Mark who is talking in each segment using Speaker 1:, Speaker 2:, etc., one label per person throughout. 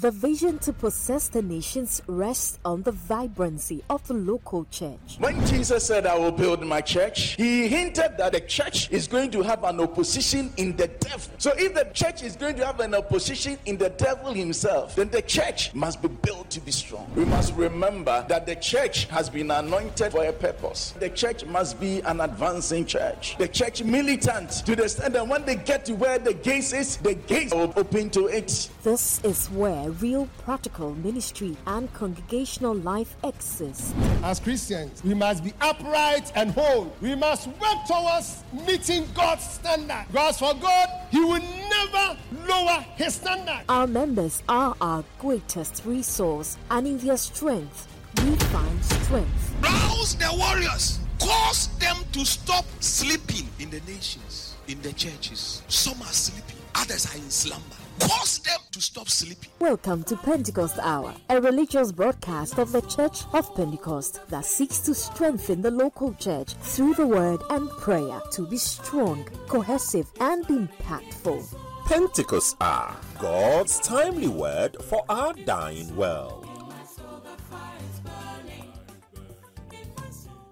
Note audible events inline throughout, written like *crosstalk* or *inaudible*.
Speaker 1: The vision to possess the nations rests on the vibrancy of the local church.
Speaker 2: When Jesus said, I will build my church, he hinted that the church is going to have an opposition in the devil. So if the church is going to have an opposition in the devil himself, then the church must be built to be strong. We must remember that the church has been anointed for a purpose. The church must be an advancing church. The church militant to the extent that when they get to where the gates is, the gates will open to it.
Speaker 1: This is where real practical ministry and congregational life exists.
Speaker 3: As Christians, we must be upright and whole. We must work towards meeting God's standard. Because for God, He will never lower His standard.
Speaker 1: Our members are our greatest resource, and in their strength, we find strength.
Speaker 4: Rouse the warriors. Cause them to stop sleeping in the nations, in the churches. Some are sleeping, others are in slumber. Cause them to stop sleeping.
Speaker 1: Welcome to Pentecost Hour, a religious broadcast of the Church of Pentecost that seeks to strengthen the local church through the word and prayer to be strong, cohesive, and impactful.
Speaker 5: Pentecost are God's timely word for our dying world.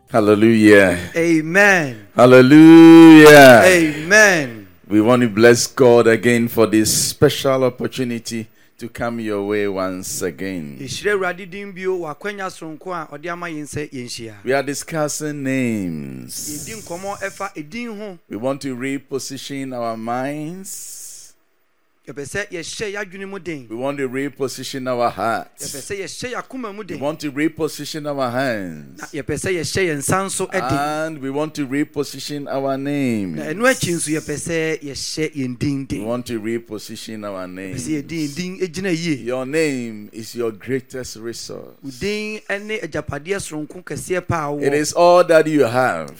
Speaker 2: Hallelujah.
Speaker 6: Amen.
Speaker 2: Hallelujah.
Speaker 6: Amen.
Speaker 2: We want to bless God again for this special opportunity to come your way once again.
Speaker 6: Yɛhyira Awurade din bio wɔ akwanya soronko a ɔde ama yɛn sɛ yɛnhyia.
Speaker 2: We are discussing names.
Speaker 6: Yɛdi nkɔmmɔ ɛfa edin ho.
Speaker 2: We want to reposition our minds.
Speaker 6: Yɛpɛ sɛ yɛhyɛ yɛadwene mu den.
Speaker 2: We want to reposition our hearts.
Speaker 6: sɛ yɛhyɛ yɛakoma mu
Speaker 2: We want to reposition our hands.
Speaker 6: yɛpɛ sɛ yɛhyɛ yɛn nsa nso den.
Speaker 2: And we want to reposition our name.
Speaker 6: Na ɛno akyi nso yɛpɛ sɛ yɛhyɛ yɛn din
Speaker 2: We want to reposition our name.
Speaker 6: sɛ yɛde yɛn din gyina yie.
Speaker 2: Your name is your greatest resource.
Speaker 6: It is din ne agyapadeɛ soronko kɛseɛ paa
Speaker 2: It
Speaker 6: wɔ.
Speaker 2: is all that you have.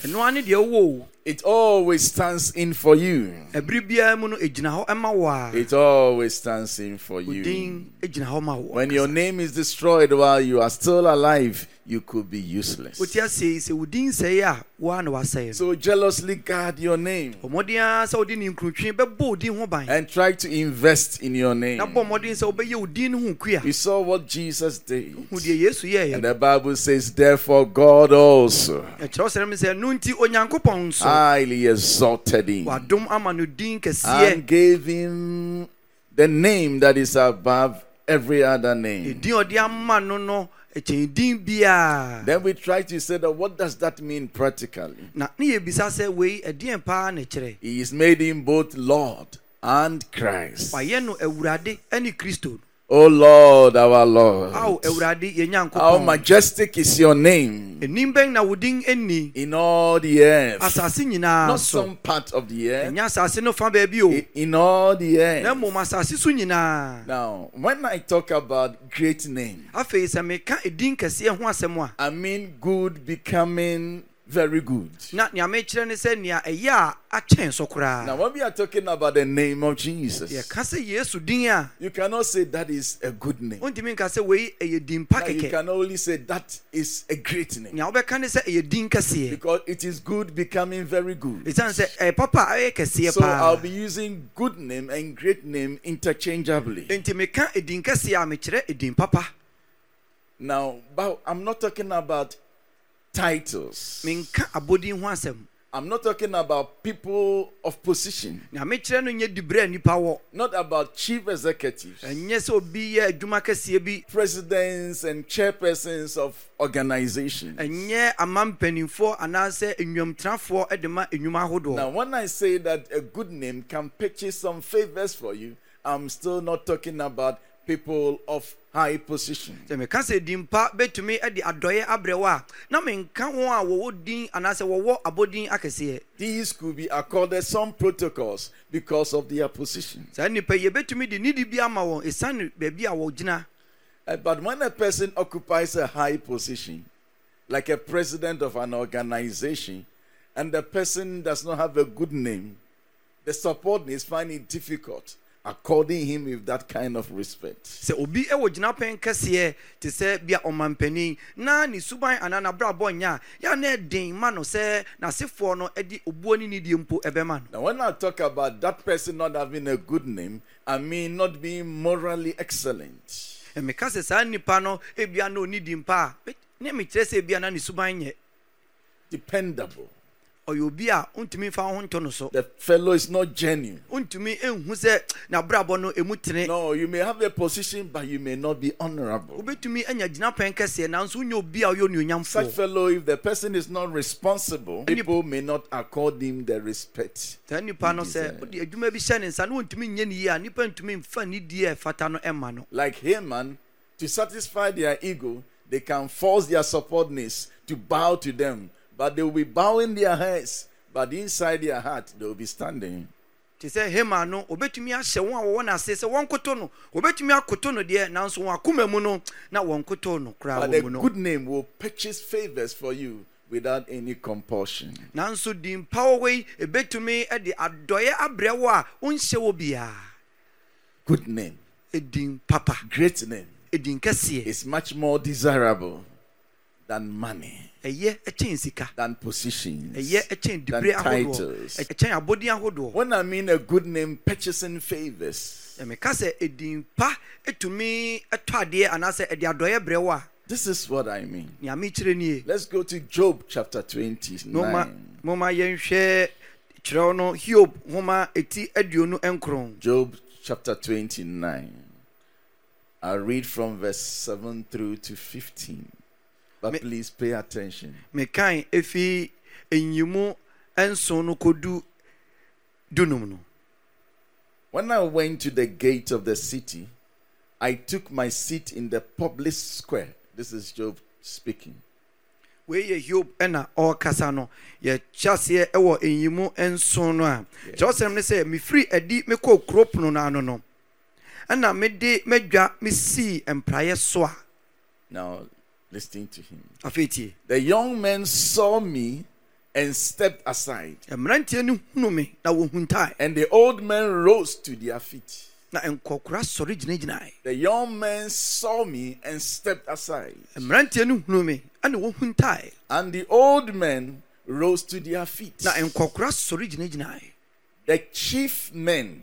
Speaker 6: Ɛno ara ne deɛ wowɔ o.
Speaker 2: It always stands in for you.
Speaker 6: Ɛbere biara mu no ɛgyina hɔ ma wo a.
Speaker 2: It always stands in for you.
Speaker 6: din gyina hɔ ma wo.
Speaker 2: When your name is destroyed while you are still alive, you could be useless.
Speaker 6: wote ase yi sɛ wo din sɛe a woa na wasɛe no
Speaker 2: So jealously guard your name.
Speaker 6: Bɔ mmɔden ara sɛ wode ne nkurutwe bɛbɔ wo din ho ban
Speaker 2: and try to invest in your name.
Speaker 6: na bɔ mmɔden sɛ wobɛyɛ wo din no ho kua
Speaker 2: We saw what Jesus did.
Speaker 6: hu deɛ yesu
Speaker 2: And the Bible says, therefore, God also
Speaker 6: ɛkyerɛw sɛ no me sɛ no nti onyankopɔn nso.
Speaker 2: highly exalted him
Speaker 6: wadom ama no din kɛseɛ.
Speaker 2: and gave him the name that is above every other name.
Speaker 6: ɛdin a ama no no ɛkyɛn din
Speaker 2: Then we try to say that what does that mean practically?
Speaker 6: na ne yɛbisa sɛ wei ɛdeɛn paa na ɛkyerɛ
Speaker 2: He is made him both Lord and Christ.
Speaker 6: Wayɛ no awurade ne kristo
Speaker 2: Oh Lord, our Lord.
Speaker 6: ao awurade yɛ
Speaker 2: How majestic is your name.
Speaker 6: Ɛnim bɛn na wo din ɛnni
Speaker 2: in all the earth. Not some part of the earth,
Speaker 6: ɛnyɛ asase no fa baabi o.
Speaker 2: I- in all the earth. Now, when I talk about great name,
Speaker 6: afei sɛ meka edin kɛseɛ ho asɛm a
Speaker 2: I mean good becoming very good.
Speaker 6: na nea mekyerɛ ne sɛ nea ɛyɛ a akyɛn so
Speaker 2: Now, when we are talking about the name of Jesus,
Speaker 6: yɛka sɛ yesu din a
Speaker 2: you cannot say that is a good name.
Speaker 6: wontumi nka sɛ wei ɛyɛ din pa
Speaker 2: Now, you can only say that is a great name
Speaker 6: nea wobɛka ne sɛ ɛyɛ din kɛseɛ
Speaker 2: because it is good becoming very good.
Speaker 6: ɛsiane sɛ ɛyɛ papa a ɛyɛ kɛseɛ
Speaker 2: So I'll be using good name and great name interchangeably.
Speaker 6: enti meka edin kɛseɛ a mekyerɛ edin papa
Speaker 2: Now, but I'm not talking about titles.
Speaker 6: menka abɔdin ho asɛm
Speaker 2: I'm not talking about people of position.
Speaker 6: nea mekyerɛ no nyɛ diberɛ a nnipa wɔ
Speaker 2: Not about chief executives,
Speaker 6: ɛnyɛ sɛ obi yɛ adwuma kɛseɛ bi
Speaker 2: presidents and chairpersons of organizations.
Speaker 6: ɛnyɛ ama mpanimfoɔ anaasɛ nnwamtenafoɔ de ma
Speaker 2: Now, when I say that a good name can purchase some favors for you, I'm still not talking about people of high position.
Speaker 6: sɛ meka sɛ din pa bɛtumi de adɔeɛ abrɛ wo a na menka wɔn a wɔwɔ din anaasɛ wɔwɔ abɔdin akɛseɛ
Speaker 2: These could be accorded some protocols because of their position.
Speaker 6: saa nnipa yi yɛbɛtumi de nidi bi ama wɔn ɛsiane baabi a wɔgyina
Speaker 2: Uh, But when a person occupies a high position, like a president of an organization, and the person does not have a good name, the subordinates find it difficult according him with that kind of respect.
Speaker 6: sɛ obi wɔ gyinapɛn kɛseɛ te sɛ bia ɔmampanin na ne suban anaa n'abrabɔ nyɛ a yɛ na ɛden ma no sɛ n'asefoɔ no de obuo ne nidie mpo ɛbɛma no
Speaker 2: Now, when I talk about that person not having a good name, I mean not being morally excellent.
Speaker 6: meka sɛ saa nnipa no ebia na ɔni di mpa a ne mekyerɛ sɛ ebia na ne suban nyɛ
Speaker 2: dependable.
Speaker 6: Ɔyɛ obi a wontumi mfa wo ho nto no so
Speaker 2: The fellow is not genuine.
Speaker 6: wontumi nhu sɛ n'abrabɔ no ɛmu tene
Speaker 2: No, you may have a position, but you may not be honorable.
Speaker 6: wobɛtumi anya gyinapɛn kɛseɛ nanso wonyɛ obi a ɔyɛ
Speaker 2: Such
Speaker 6: onuonyamfoɔ
Speaker 2: fellow, if the person is not responsible, people may not accord him the respect.
Speaker 6: saa nnipa no sɛ
Speaker 2: deserves.
Speaker 6: wode adwuma bi hyɛ ne nsa na wontumi nyɛ ne yie a nnipa ntumi mfa ne die a ɛfata no ɛma no
Speaker 2: Like Haman, to satisfy their ego, they can force their subordinates to bow to them, but they will be bowing their heads, but inside their heart, they will be standing.
Speaker 6: te sɛ hema no obɛtumi ahyɛ wɔn a wɔwɔ n'ase sɛ wɔnkoto no obɛtumi akoto no deɛ nanso wɔn akoma mu no na wɔnkoto no koraa
Speaker 2: But
Speaker 6: wɔ
Speaker 2: a
Speaker 6: mu no.
Speaker 2: good name will purchase favors for you without any compulsion.
Speaker 6: nanso di mpa wɔwɔ yi ebɛtumi de adɔeɛ abrɛ wo a wonhyɛ wɔ biara
Speaker 2: Good name,
Speaker 6: edin papa
Speaker 2: great name,
Speaker 6: edin kɛseɛ
Speaker 2: is much more desirable than money,
Speaker 6: ɛyɛ ɛkyɛn sika
Speaker 2: than positions.
Speaker 6: ɛyɛ ɛkyɛn
Speaker 2: than
Speaker 6: dibire ahodoɔ
Speaker 2: titles.
Speaker 6: ɛkyɛn abɔden ahodoɔ
Speaker 2: When I mean a good name, purchasing favors,
Speaker 6: ɛmɛka sɛ edin pa etumi ɛtɔ adeɛ anaasɛ ɛde adɔeɛ brɛ wo a
Speaker 2: this is what I mean.
Speaker 6: nea mekyerɛ nie
Speaker 2: Let's go to Job chapter
Speaker 6: moma
Speaker 2: 29.
Speaker 6: moma yɛnhwɛ kyerɛw no hiob nhoma eti aduonu nkron
Speaker 2: Job chapter 29. I'll read from verse 7 through to 15. But
Speaker 6: Me-
Speaker 2: please pay attention.
Speaker 6: mekan efi enyimu no kodu dunum no
Speaker 2: When I went to the gate of the city, I took my seat in the public square. This is Job speaking.
Speaker 6: wei yɛ hiob ɛna ɔrekasa no yɛkyɛ aseɛ ɛwɔ enyimu nson no a kyerɛwsɛm ne sɛ mefiri adi mekɔɔ kuro pono no ano no ɛna mede madwa mesii mpraeɛ so a
Speaker 2: Now, listening to him. The young men saw me and stepped aside,
Speaker 6: mmeranteɛ no hunu me na wɔhuntae
Speaker 2: and the old men rose to their feet.
Speaker 6: na nkɔkora sɔre gyinagyinae.
Speaker 2: The young men saw me and stepped aside,
Speaker 6: mmeranteɛ no hunu me ɛna wɔhuntae
Speaker 2: and the old men rose to their feet.
Speaker 6: na nkɔkora sɔre gyinagyinae.
Speaker 2: The chief men,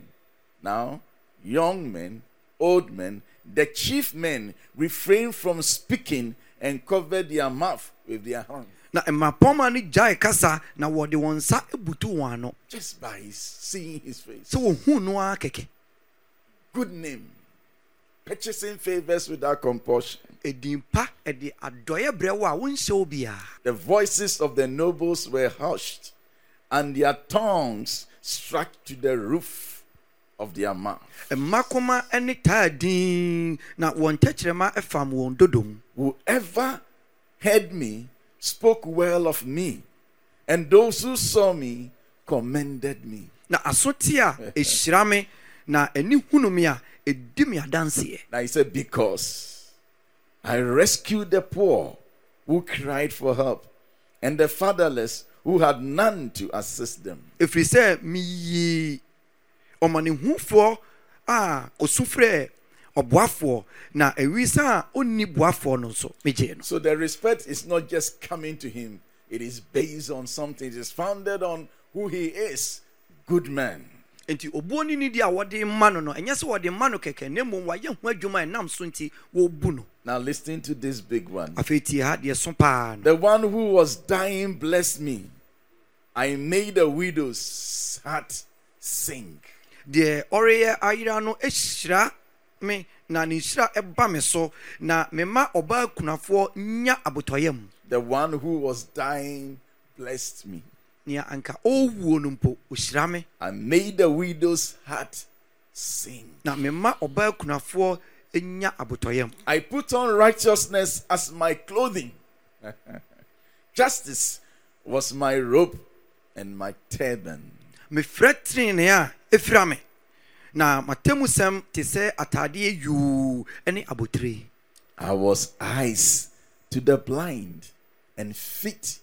Speaker 2: now young men, old men, the chief men refrained from speaking and covered their mouth with their hand.
Speaker 6: na mmapɔma no gyae kasa na wɔde wɔn nsa butu wɔn ano
Speaker 2: Just by his, seeing his face.
Speaker 6: sɛ wɔhuu no ara kɛkɛ
Speaker 2: Good name. Purchasing favors without compulsion.
Speaker 6: ɛdin pa ɛde adɔeɛ brɛ wo a wonhyɛ wo
Speaker 2: The voices of the nobles were hushed, and their tongues struck to the roof of their mouth.
Speaker 6: mmakoma ne taa din na wɔn tɛkyerɛma ɛfam wɔn dodom
Speaker 2: Whoever heard me spoke well of me, and those who saw me commended me.
Speaker 6: na aso te a *laughs* me na ani hunu me a me adanseɛ
Speaker 2: Now he said, Because I rescued the poor who cried for help, and the fatherless who had none to assist them.
Speaker 6: If ɛfiri sɛ meyii ɔmanehufoɔ a ɔsu frɛ ɔboafoɔ na awisa a ɔnni boafoɔ no nso megyee no
Speaker 2: So the respect is not just coming to him, it is based on something, it is founded on who he is. Good man.
Speaker 6: nti obuo ne nidi a wɔde ma no no ɛnyɛ sɛ wɔde ma no kɛkɛ na mmom wayɛ ho adwuma ɛnam so nti wɔbu no
Speaker 2: Now listen to this big one.
Speaker 6: afei tie ha deɛ so paa no
Speaker 2: The one who was dying blessed me. I made a widow's heart sing.
Speaker 6: Deɛ ɔreyɛ ayera no ahyira me na ne nhyira ɛba me so na mema ɔbaa kunafoɔ nya abotɔyɛ mu
Speaker 2: The one who was dying blessed me.
Speaker 6: nea anka ɔwuo no mpo ɔhyira me
Speaker 2: I made the widow's heart sing.
Speaker 6: na mema ɔbaa kunafoɔ nya abotɔyɛ mu
Speaker 2: I put on righteousness as my clothing. *laughs* Justice was my robe and my turban.
Speaker 6: Mefrɛ tenenee a ɛfira me na matamusɛm te sɛ atadeɛ yuu ne abotire
Speaker 2: I was eyes to the blind and feet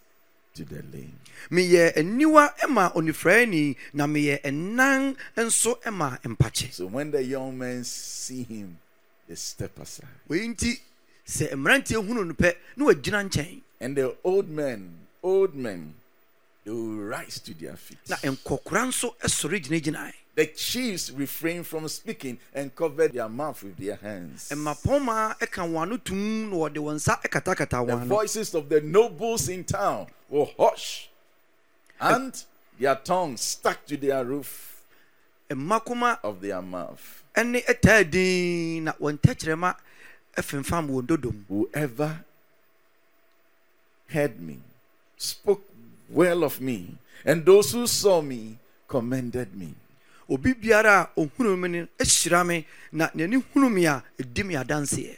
Speaker 2: to the lame.
Speaker 6: meyɛ aniwa ma onifirani na meyɛ ɛnan nso ma mpakye
Speaker 2: So when the young men see him, they step aside.
Speaker 6: wei nti sɛ mmeranteɛ hunu no pɛ na wagyina nkyɛn
Speaker 2: And the old men, old men, they will rise to their feet.
Speaker 6: na nkɔkora nso sɔre gyinagyinae
Speaker 2: The chiefs refrained from speaking and covered their mouth with their hands.
Speaker 6: mmapɔma ka wɔn ano tum na wɔde wɔn nsa katakata
Speaker 2: The
Speaker 6: wɔn ano
Speaker 2: voices of the nobles in town were hushed, and their tongues stuck to their roof
Speaker 6: mmakoma
Speaker 2: of their mouth.
Speaker 6: ne taa din na wɔn tɛkyerɛma femfam wɔn dodom
Speaker 2: Whoever heard me spoke well of me, and those who saw me commended me.
Speaker 6: obi biara a ohunu me no hyira me na n'ani hunu me a ɛdi me adanseɛ.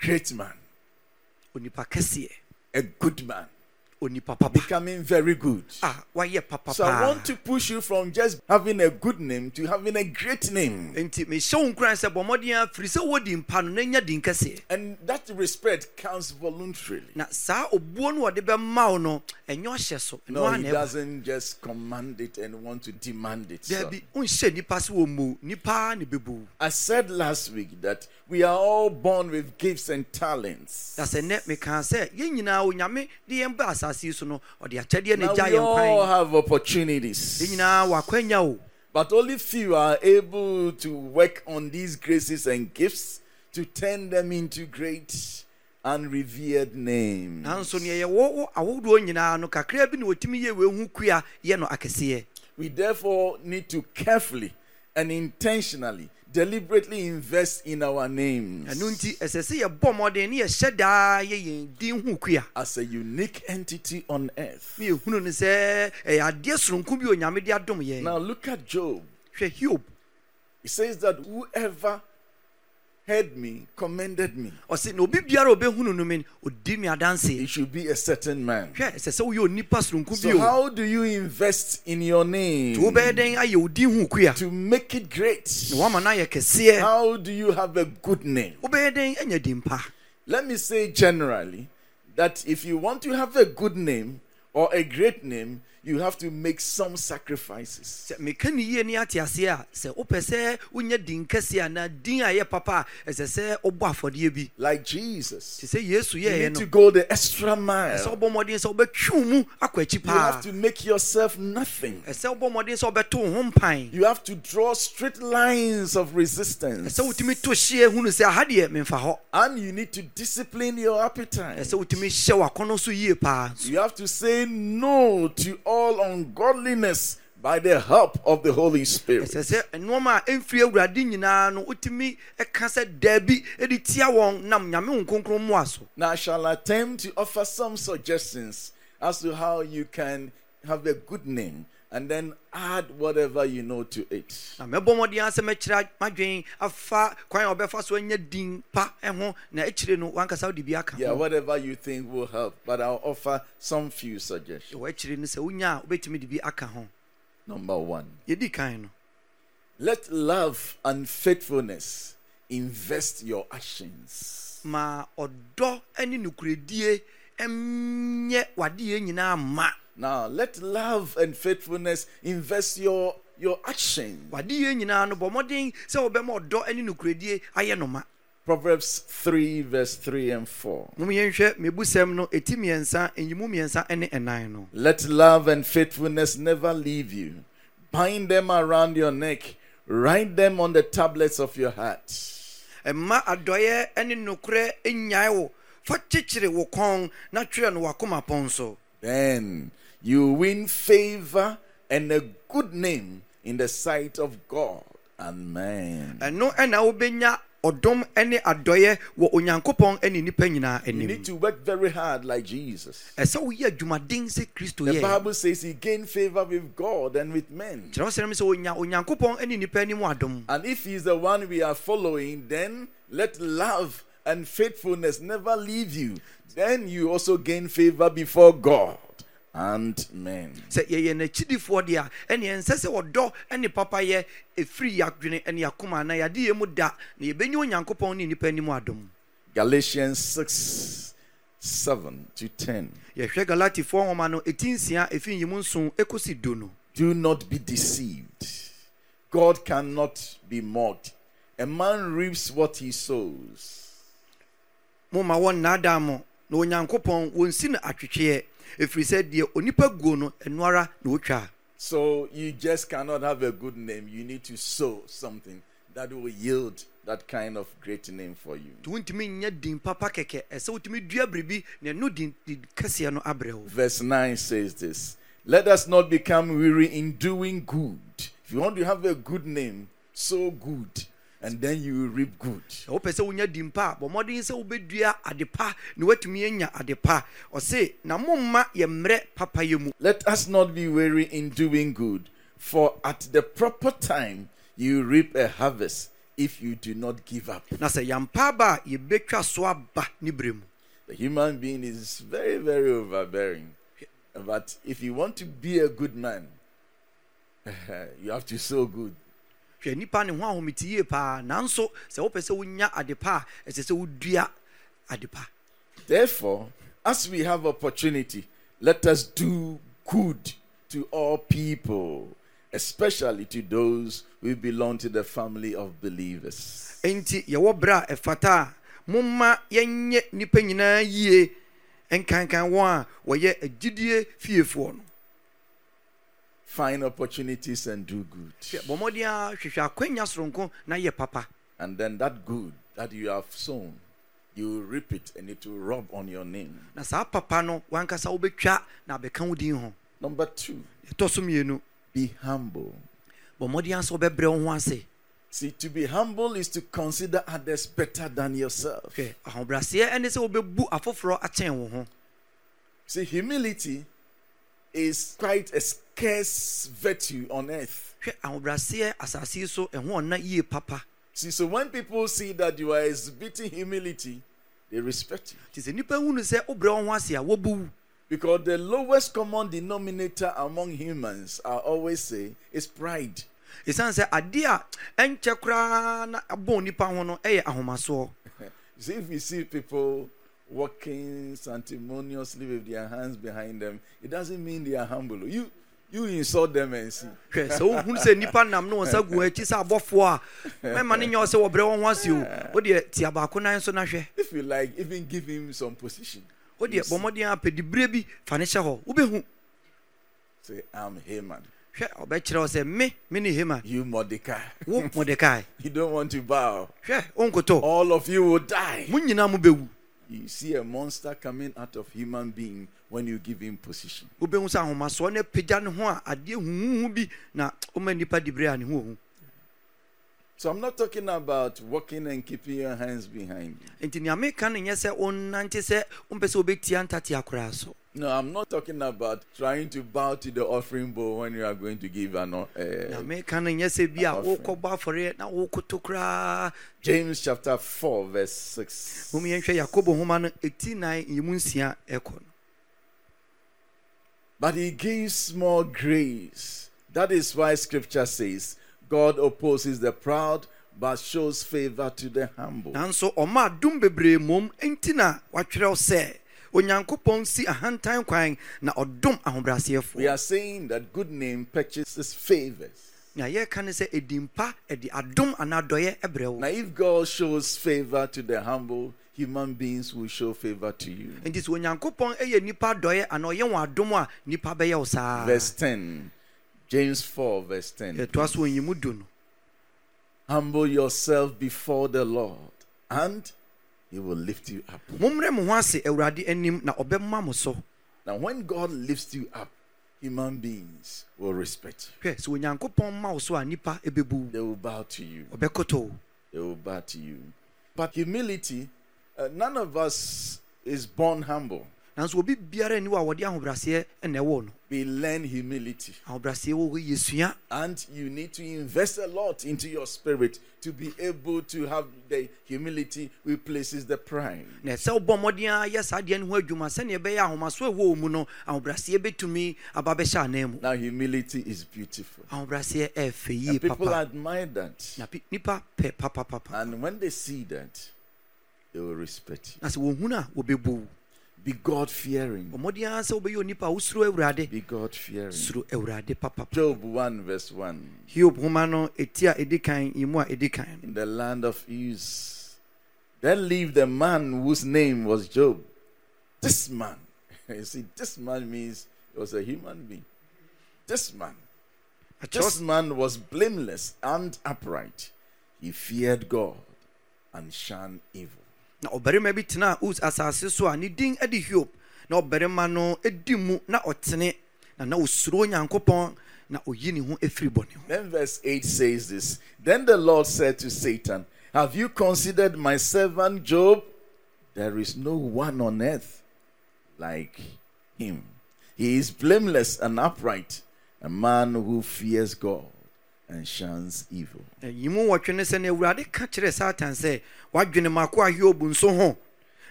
Speaker 2: Great man,
Speaker 6: onipa kɛseɛ.
Speaker 2: A good man, becoming very good.
Speaker 6: Ah, a wayɛ papa
Speaker 2: So I want to push you from just having a good name to having a great name.
Speaker 6: nti mehyɛ wo nkuran sɛ bɔ mmɔden a firi mpa no nya din kɛseɛ
Speaker 2: And that respect comes voluntarily.
Speaker 6: na saa obuo no wɔde bɛma wo no ɛnyɛ ɔhyɛ so
Speaker 2: No, he doesn't just command it and want to demand it. so.
Speaker 6: daabi wonhyɛ nnipa sɛ wɔ mu nnipa ne bɛbu
Speaker 2: I said last week that we are all born with gifts and talents.
Speaker 6: Na sɛ nnɛ mekaa sɛ yɛn nyinaa onyame de yɛn ba asase yi so no ɔde akyɛdeɛ ne gya
Speaker 2: we all have
Speaker 6: yɛn
Speaker 2: opportunities,
Speaker 6: nyinaa o.
Speaker 2: But only few are able to work on these graces and gifts to turn them into great and revered names.
Speaker 6: nanso neɛ yɛwɔ wɔ ahodoɔ nyinaa no kakra bi na wɔtumi yɛ kua yɛ no akɛseɛ.
Speaker 2: We therefore need to carefully and intentionally, deliberately invest in our names
Speaker 6: ɛno nti ɛsɛ sɛ yɛbɔ mmɔden ne yɛhyɛ daa yɛ yɛn din ho kua
Speaker 2: as a unique entity on earth.
Speaker 6: ne yɛhunu no sɛ ɛyɛ adeɛ soronko bi a onyame de adom yɛn
Speaker 2: Now look at Job.
Speaker 6: hwɛ hiob
Speaker 2: He says that whoever heard me commended me.
Speaker 6: ɔse na obi biara a ɔbɛhunu no me no ɔdi me
Speaker 2: He
Speaker 6: adanseɛ
Speaker 2: should be a certain man.
Speaker 6: hwɛ ɛsɛ sɛ woyɛ onipa soronko bi
Speaker 2: So how do you invest in your name
Speaker 6: wobɛyɛ dɛn ayɛ wo din ho kua
Speaker 2: to make it great?
Speaker 6: na woama no ayɛ kɛseɛ
Speaker 2: How do you have a good name?
Speaker 6: wobɛyɛ dɛn anya din pa
Speaker 2: Let me say generally that if you want to have a good name or a great name, you have to make some sacrifices.
Speaker 6: sɛ meka ne yie ne ate aseɛ a sɛ wopɛ sɛ wonya din kɛseɛ anaa din a ɛyɛ papa a ɛsɛ sɛ wobɔ afɔdeɛ bi
Speaker 2: Like Jesus.
Speaker 6: te sɛ yesu
Speaker 2: You need
Speaker 6: no
Speaker 2: to go the extra mile.
Speaker 6: wobɔ mmɔden sɛ wobɛtwiw mu akɔ akyi
Speaker 2: You
Speaker 6: paa
Speaker 2: have to make yourself nothing.
Speaker 6: ɛsɛ wobɔ mmɔden sɛ wobɛto wo ho mpan
Speaker 2: You have to draw straight lines of resistance.
Speaker 6: ɛsɛ wotumi to hyeɛ hunu sɛ aha deɛ memfa hɔ
Speaker 2: And you need to discipline your appetite.
Speaker 6: ɛsɛ wotumi hyɛ w'akɔnɔ so yie paa
Speaker 2: You have to say no to all ungodliness by the help of the Holy Spirit.
Speaker 6: ɛsɛ sɛ nnoɔma a ɛmfiri awurade nyinaa no wotumi ɛka sɛ daabi de tia wɔn nam nyame wo nkronkron mmoa so
Speaker 2: Now, I shall attempt to offer some suggestions as to how you can have a good name and then add whatever you know to it.
Speaker 6: na mɛbɔ mmɔden asɛ mɛkyerɛ madwen afa kwan a wɔbɛfa so anya din pa ho na akyire no wankasa wode bi aka
Speaker 2: Yeah, whatever you think will help, but I'll offer some few suggestions.
Speaker 6: ɛwɔ akyire no sɛ wonya a wobɛtumi de bi aka ho
Speaker 2: Number one,
Speaker 6: yɛdi kan no
Speaker 2: let love and faithfulness invest your actions.
Speaker 6: ma ɔdɔ ne nokoredie ɛnyɛ wadeɛ nyinaa ma
Speaker 2: Now, let love and faithfulness invest your your actions.
Speaker 6: wadeɛ nyinaa no bɔ mmɔden sɛ wɔbɛma ɔdɔ ne nokoredie ayɛ no
Speaker 2: Proverbs 3, verse 3 and 4.
Speaker 6: mom yɛnhwɛ mebusɛm no ɛti mmiɛnsa ɛnyimu mmiɛnsa ne ɛnan no
Speaker 2: Let love and faithfulness never leave you. Bind them around your neck, write them on the tablets of your heart.
Speaker 6: ɛmma adɔeɛ ne nokorɛ nnyae wo fa kyekyere wo kɔn na twerɛ no wakoma pɔn so
Speaker 2: Then you win favor and a good name in the sight of God and man.
Speaker 6: ɛno ɛna wobɛnya ɔdom ne adɔeɛ wɔ onyankopɔn ne nnipa nyinaa
Speaker 2: You
Speaker 6: anim
Speaker 2: need to work very hard like Jesus.
Speaker 6: ɛsɛ woyɛ adwumaden sɛ kristo
Speaker 2: The
Speaker 6: yɛ
Speaker 2: Bible says he gained favor with God and with men.
Speaker 6: kyerɛ wo sɛ sɛ onya onyankopɔn ne nnipa anim adom
Speaker 2: And if he's the one we are following, then let love and faithfulness never leave you. Then you also gain favor before God and men.
Speaker 6: sɛ yɛyɛ n'akyidifoɔ deɛ a ɛneɛ ɛnsɛ sɛ ɔdɔ ne papayɛ ɛfiri yɛadwene ne yɛakoma na yɛade yɛ mu da na yɛbɛnya onyankopɔn ne nnipa anim adom
Speaker 2: Galatians 6, 7 to 10.
Speaker 6: yɛhwɛ galatifoɔ nwoma no ɛti nsia ɛfi nyimu nson ɛkɔsi du no
Speaker 2: Do not be deceived. God cannot be mocked. A man reaps what he sows.
Speaker 6: momma wɔnnaadaa mo na onyankopɔn wɔnsi no atwetweɛ ɛfiri sɛ deɛ onipa guo no ɛno ara na ɔtwa
Speaker 2: So you just cannot have a good name. You need to sow something that will yield that kind of great name for you.
Speaker 6: nti wontumi nyɛ din papa kɛkɛ ɛsɛ wotumi dua biribi na ɛno din din kɛseɛ no abrɛ wo
Speaker 2: Verse 9 says this Let us not become weary in doing good. If you want to have a good name, so good, and then you will reap good.
Speaker 6: wopɛ sɛ wonya din pa a bɔ mmɔden sɛ wobɛdua ade pa na woatumi anya ade pa ɔse na momma yɛ mmerɛ papayɛ mu
Speaker 2: Let us not be weary in doing good, for at the proper time you reap a harvest if you do not give up.
Speaker 6: na sɛ yɛmpa aba a yɛbɛtwa so aba ne berɛ mu
Speaker 2: The human being is very, very overbearing. But if you want to be a good man, *laughs* you have to sow good.
Speaker 6: Hwɛ nnipa ne ho ahomete yie paa. Nanso sɛ wopɛ sɛ wonya ade pa a ɛsɛ sɛ wodua ade pa.
Speaker 2: Therefore, as we have opportunity, let us do good to all people, especially to those who belong to the family of believers.
Speaker 6: enti yɛwɔ berɛ a ɛfata a momma yɛnyɛ nnipa nyinaa yie. Nkankan wɔn a wɔyɛ agyidie fiefoɔ no
Speaker 2: Find opportunities and do good.
Speaker 6: hwɛ bɔ mmɔden a hwehwɛ akwanya soronko na yɛ papa
Speaker 2: And then that good that you have sown, you will reap it and it will rub on your name.
Speaker 6: na saa papa wankasa wobɛtwa na abɛka wo
Speaker 2: Number two, be humble.
Speaker 6: bɔ mmɔden a sɛ wobɛbrɛ wo ho ase
Speaker 2: See, to be humble is to consider others better than yourself.
Speaker 6: hwɛ ahobraseɛ ɛne sɛ wobɛbu afoforɔ akyɛn wo ho
Speaker 2: See, humility is quite a scarce virtue on earth.
Speaker 6: hwɛ ahobraseɛ asase yi so ɛho ɔna yie papa
Speaker 2: See, so when people see that you are exhibiting humility, they respect you.
Speaker 6: nti sɛ nnipa hunu sɛ wobrɛ wo ho ase a wɔbu wo
Speaker 2: Because the lowest common denominator among humans, I always say, is pride.
Speaker 6: ɛsiane sɛ adeɛ a ɛnkyɛ koraa na abɔ nnipa ho no ɛyɛ ahomasoɔ
Speaker 2: You *laughs* see, if you see people walking sanctimoniously with their hands behind them, it doesn't mean they are humble. You you insult them and see.
Speaker 6: hwɛ sɛ wohunu sɛ nnipa nam ne wɔn nsa gu akyi sɛ abɔfoɔ a mɛma ne nyɛ wo sɛ wɔbrɛ wɔn ho ase o wodeɛ tia baako nan so na hwɛ
Speaker 2: If you like, even give him some position.
Speaker 6: wodeɛ bɔ mmɔden a pɛdiberɛ bi fa ne hyɛ hɔ wobɛhu
Speaker 2: Say, I'm Haman.
Speaker 6: hwɛ ɔbɛkyerɛ wo sɛ me me ne hema
Speaker 2: You Mordecai.
Speaker 6: wo mɔdekae *laughs*
Speaker 2: you don't want to bow.
Speaker 6: hwɛ wonkotɔ
Speaker 2: All of you will die.
Speaker 6: mo nyinaa mo bɛwu
Speaker 2: You see a monster coming out of human being when you give him position.
Speaker 6: wobɛhu sɛ ahomasoɔ no apagya ne ho a adeɛ huhuhu bi na woma nnipa diberɛ a ne ho ɔhu
Speaker 2: So I'm not talking about walking and keeping your hands behind you.
Speaker 6: enti nea meka no nyɛ sɛ wonnante sɛ wompɛ sɛ wobɛtia ntatea koraa so
Speaker 2: No, I'm not talking about trying to bow to the offering bowl when you are going to give an. Uh,
Speaker 6: meka no nyɛ sɛ bi a
Speaker 2: offering.
Speaker 6: wokɔbɔ afɔreɛ na wokoto koraa
Speaker 2: James chapter 4, verse 6.
Speaker 6: mom yɛnhwɛ yakobo homa no ɛti nan yɛmu nsia ɛkɔ no
Speaker 2: But he gives more grace. That is why scripture says, God opposes the proud but shows favor to the humble.
Speaker 6: Nanso ɔma adom bebree mmom enti na watwerɛw sɛ onyankopɔn si ahantan kwan na ɔdom
Speaker 2: We
Speaker 6: ahobrɛaseɛfoɔ
Speaker 2: are saying that good name purchases favors.
Speaker 6: nea yɛreka ne sɛ ɛdim pa ɛde adom anaa dɔyɛ ɛbrɛ wo
Speaker 2: Now, if God shows favor to the humble, human beings will show favor to you.
Speaker 6: enti sɛ onyankopɔn ɛyɛ nnipa dɔyɛ anaa ɔyɛ wɔn adom a bɛyɛ wo saa
Speaker 2: Verse 10. James 4, verse 10.
Speaker 6: yɛtoa so ɔnyimu du no
Speaker 2: Humble yourself before the Lord, and he will lift you up.
Speaker 6: mommrɛ mo ho ase awurade anim na ɔbɛma mo so
Speaker 2: Now, when God lifts you up, human beings will respect you.
Speaker 6: hwɛ sɛ onyankopɔn ma wo so a nnipa ɛbɛbu wo
Speaker 2: They will bow to you. They will bow to you. But humility, uh, none of us is born humble.
Speaker 6: Nanso obi biara nni wɔ a wɔde ahobraseɛ ɛna ɛwɔ no
Speaker 2: We learn humility.
Speaker 6: ahobraseɛ wɔ hɔ yɛsua
Speaker 2: And you need to invest a lot into your spirit to be able to have the humility replaces the pride.
Speaker 6: na ɛsɛ wobɔ mmɔden a yɛ saa deɛ no ho adwuma sɛneɛ ɛbɛyɛ ahomaso a ɛwɔ wo mu no ahobraseɛ bɛtumi aba bɛhyɛ anan mu
Speaker 2: Now, humility is beautiful.
Speaker 6: ahobraseɛ ɛɛfɛ yie
Speaker 2: And people admire that.
Speaker 6: na nipa pɛ papapapa
Speaker 2: And when they see that, they will respect you.
Speaker 6: na sɛ wɔhunu a wɔbɛbu wo
Speaker 2: Be God fearing.
Speaker 6: bɔ mmɔden ara sɛ wobɛyɛ onipa a wosuro awurade
Speaker 2: Be God fearing.
Speaker 6: suro awurade papa
Speaker 2: Job 1 verse 1.
Speaker 6: hiob homa no ɛti a ɛdi kan yi mu a ɛdi kan
Speaker 2: In the land of Uz, there lived a man whose name was Job. This man, *laughs* you see, this man means he was a human being. This man, this man was blameless and upright. He feared God and shunned evil.
Speaker 6: Na ɔbarima bi tena us asase so a ne din de hiob na ɔbarima no di mu na ɔtene na na osuro onyankopɔn na oyi ne ho afiri bɔne ho
Speaker 2: Then verse 8 says this Then the Lord said to Satan, Have you considered my servant Job? There is no one on earth like him. He is blameless and upright, a man who fears God and shuns evil.
Speaker 6: Eh, na yi mu wɔtwe ne sɛ na awurade ka kyerɛ satan sɛ wadwene mako a hiob nso ho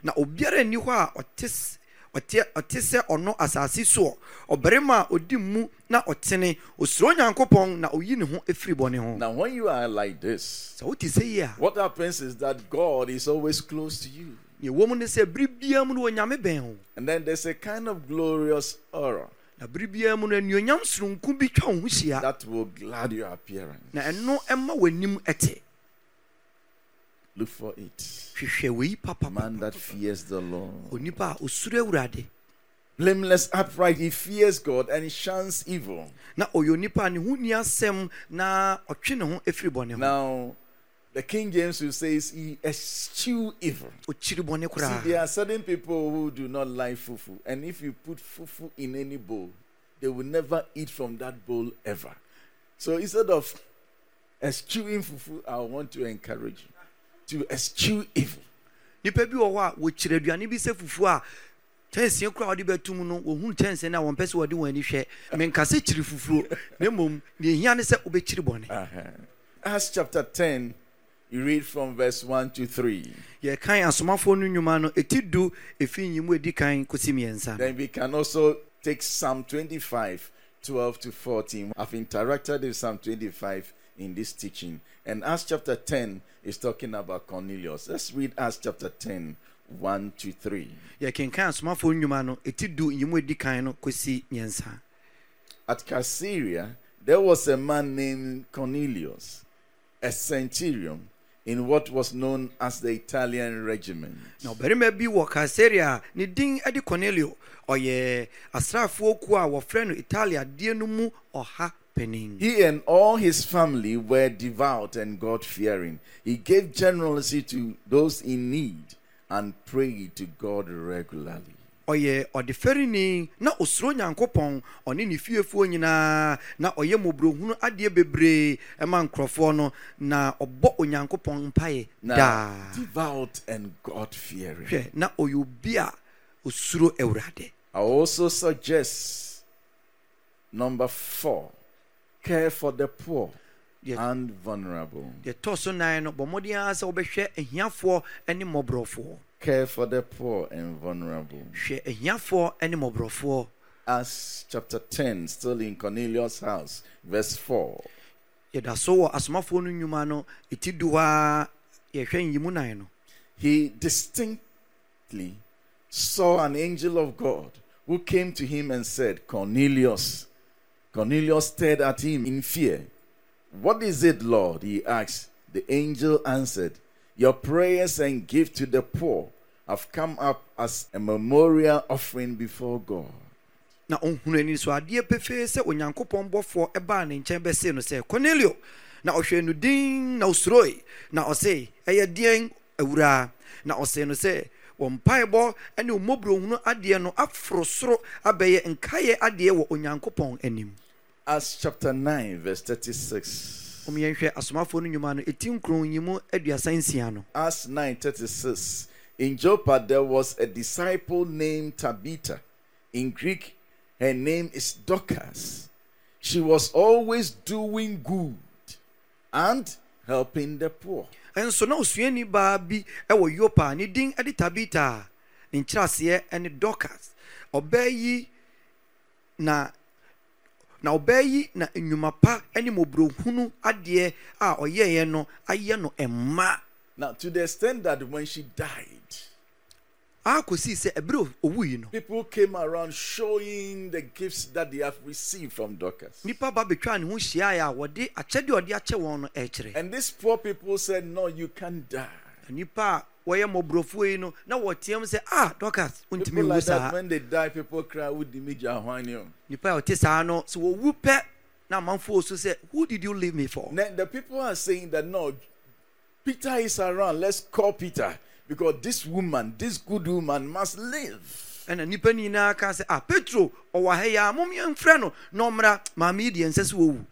Speaker 6: na obiara nni hɔ a ɔte ɔte sɛ ɔno asase soɔ ɔbarima a ɔdi mu na ɔtene osuro onyankopɔn na oyi ne ho afiri bɔne ho
Speaker 2: Now, when you are like this,
Speaker 6: sɛ wote sɛ yi a
Speaker 2: what happens is that God is always close to you.
Speaker 6: neɛ ɛwɔ mu ne sɛ bere biara mu no onyame bɛn ho
Speaker 2: And then there's a kind of glorious aura
Speaker 6: na bere mu no anuonyam soronko bi twa wo ho hyia
Speaker 2: that will glad your appearance.
Speaker 6: na ɛno ɛma w'anim ɛte
Speaker 2: Look for it.
Speaker 6: hwehwɛ wei papa
Speaker 2: Man that fears the Lord.
Speaker 6: onipa a osuro awurade
Speaker 2: blameless, upright. He fears God and he shuns evil.
Speaker 6: na ɔyɛ onipa a ne ho na ɔtwe ne ho afiri bɔne ho
Speaker 2: Now, the King James will say he eschew evil. See, there are certain people who do not like fufu, and if you put fufu in any bowl, they will never eat from that bowl ever. So instead of eschewing fufu, I want to encourage you to eschew evil.
Speaker 6: nipa bi wɔ hɔ a wɔkyiri aduane bi sɛ fufuo a kyɛnsee koraa wɔde bɛto mu no wɔhunu kyɛnsee no a wɔmpɛ sɛ wɔde wɔn ani hwɛ menka sɛ kyiri fufuo na mmom deɛ ɛhia ne sɛ wobɛkyiri bɔne.
Speaker 2: Acts chapter 10, you read from verse 1 to 3.
Speaker 6: yɛkan asomafoɔ no nnwuma no ɛti du ɛfi nyimu ɛdi kan kɔsi mmiɛnsa
Speaker 2: Then we can also take Psalm 25, 12 to 14. I've interacted with Psalm 25 in this teaching. And Acts chapter 10 is talking about Cornelius. Let's read Acts chapter 10, 1 to 3.
Speaker 6: yɛkenkan asomafoɔ nnwuma no ɛti du nyimu ɛdi kan no kɔsi mmiɛnsa
Speaker 2: At Caesarea, there was a man named Cornelius, a centurion in what was known as the Italian regiment.
Speaker 6: na ɔbarima bi wɔ kaesarea a ne din de cornelio ɔyɛ asraafoɔ kuo a wɔfrɛ no italia deɛ no mu ɔha panin
Speaker 2: He and all his family were devout and God fearing. He gave generously to those in need and prayed to God regularly.
Speaker 6: Ɔyɛ ɔdefɛrini na osuro nyankopɔn ɔne ne fiefoɔ nyinaa na ɔyɛ mmɔborɔhunu adeɛ bebree ma nkurɔfoɔ no na ɔbɔ onyankopɔn mpaeɛ daa
Speaker 2: devout and God fearing.
Speaker 6: hwɛ na ɔyɛ obi a osuro awurade
Speaker 2: I also suggest number four care for the poor
Speaker 6: Yes.
Speaker 2: and vulnerable.
Speaker 6: deɛ tɔɔ so nan no bɔ mmɔden ara sɛ wobɛhwɛ ahiafoɔ ne mmɔborɔfoɔ
Speaker 2: Care for the poor and vulnerable.
Speaker 6: hwɛ ahiafoɔ ne mmɔborɔfoɔ
Speaker 2: Acts chapter 10, still in Cornelius' house, verse 4.
Speaker 6: yɛda so wɔ asomafoɔ no nnwuma no ɛti du a yɛhwɛ nyimu nan no
Speaker 2: he distinctly saw an angel of God who came to him and said, Cornelius. Cornelius stared at him in fear. What is it, Lord? he asked. The angel answered, Your prayers and gift to the poor have come up as a memorial offering before God.
Speaker 6: na ɔhunu ani so adeɛ pefee sɛ onyankopɔn bɔfoɔ ɛbaa ne nkyɛn bɛsee no sɛ cornelio na ɔhwɛ no din na osuroe na ɔse ɛyɛ deɛn awuraa na ɔsee no sɛ wɔ mpaebɔ ne mmɔborɔhunu adeɛ no aforo soro abɛyɛ nkaeɛ adeɛ wɔ onyankopɔn anim
Speaker 2: Acts chapter 9, verse 36.
Speaker 6: Ɔm yɛnhwɛ asomafoɔ no nnwuma no ɛti nkron yi mu aduasa nsia no
Speaker 2: Acts 9:36. In Joppa there was a disciple named Tabitha. In Greek, her name is Dorcas. She was always doing good and helping the poor.
Speaker 6: nso na osuani baa bi wɔ yopa ne din de tabita a ne nkyerɛaseɛ ne dorcas ɔbaa yi na na ɔbaa yi na nnwuma pa ne mmɔborɔhunu adeɛ a ɔyɛeɛ no ayɛ no mma
Speaker 2: Now, to the extent that when she died,
Speaker 6: akɔsii sɛ ɛberɛ a ɔwu yi no
Speaker 2: people came around showing the gifts that they have received from Dorcas.
Speaker 6: nnipa ba bɛtwaa ne ho hyiaeɛ a wɔde akyɛdeɛ ɔde akyɛ wɔn no ɛkyerɛ
Speaker 2: And these poor people said, No, you can't die.
Speaker 6: nnipa a wɔyɛ mmɔborɔfoɔ yi no na wɔteam sɛ ah dɔkas wontumi wu saa
Speaker 2: when they die, people cry, Would the media whine you?
Speaker 6: nnipa a ɔte saa no sɛ wɔwu pɛ na amanfoɔ so sɛ who did you leave me for
Speaker 2: Then the people are saying that no, Peter is around. Let's call Peter because this woman, this good woman, must live.
Speaker 6: ɛna nnipa no nyinaa ka sɛ ah petro ɔwɔ ha yi a momyɛmfrɛ no na ɔmmra maame yi deɛ nsɛ sɛ wɔwu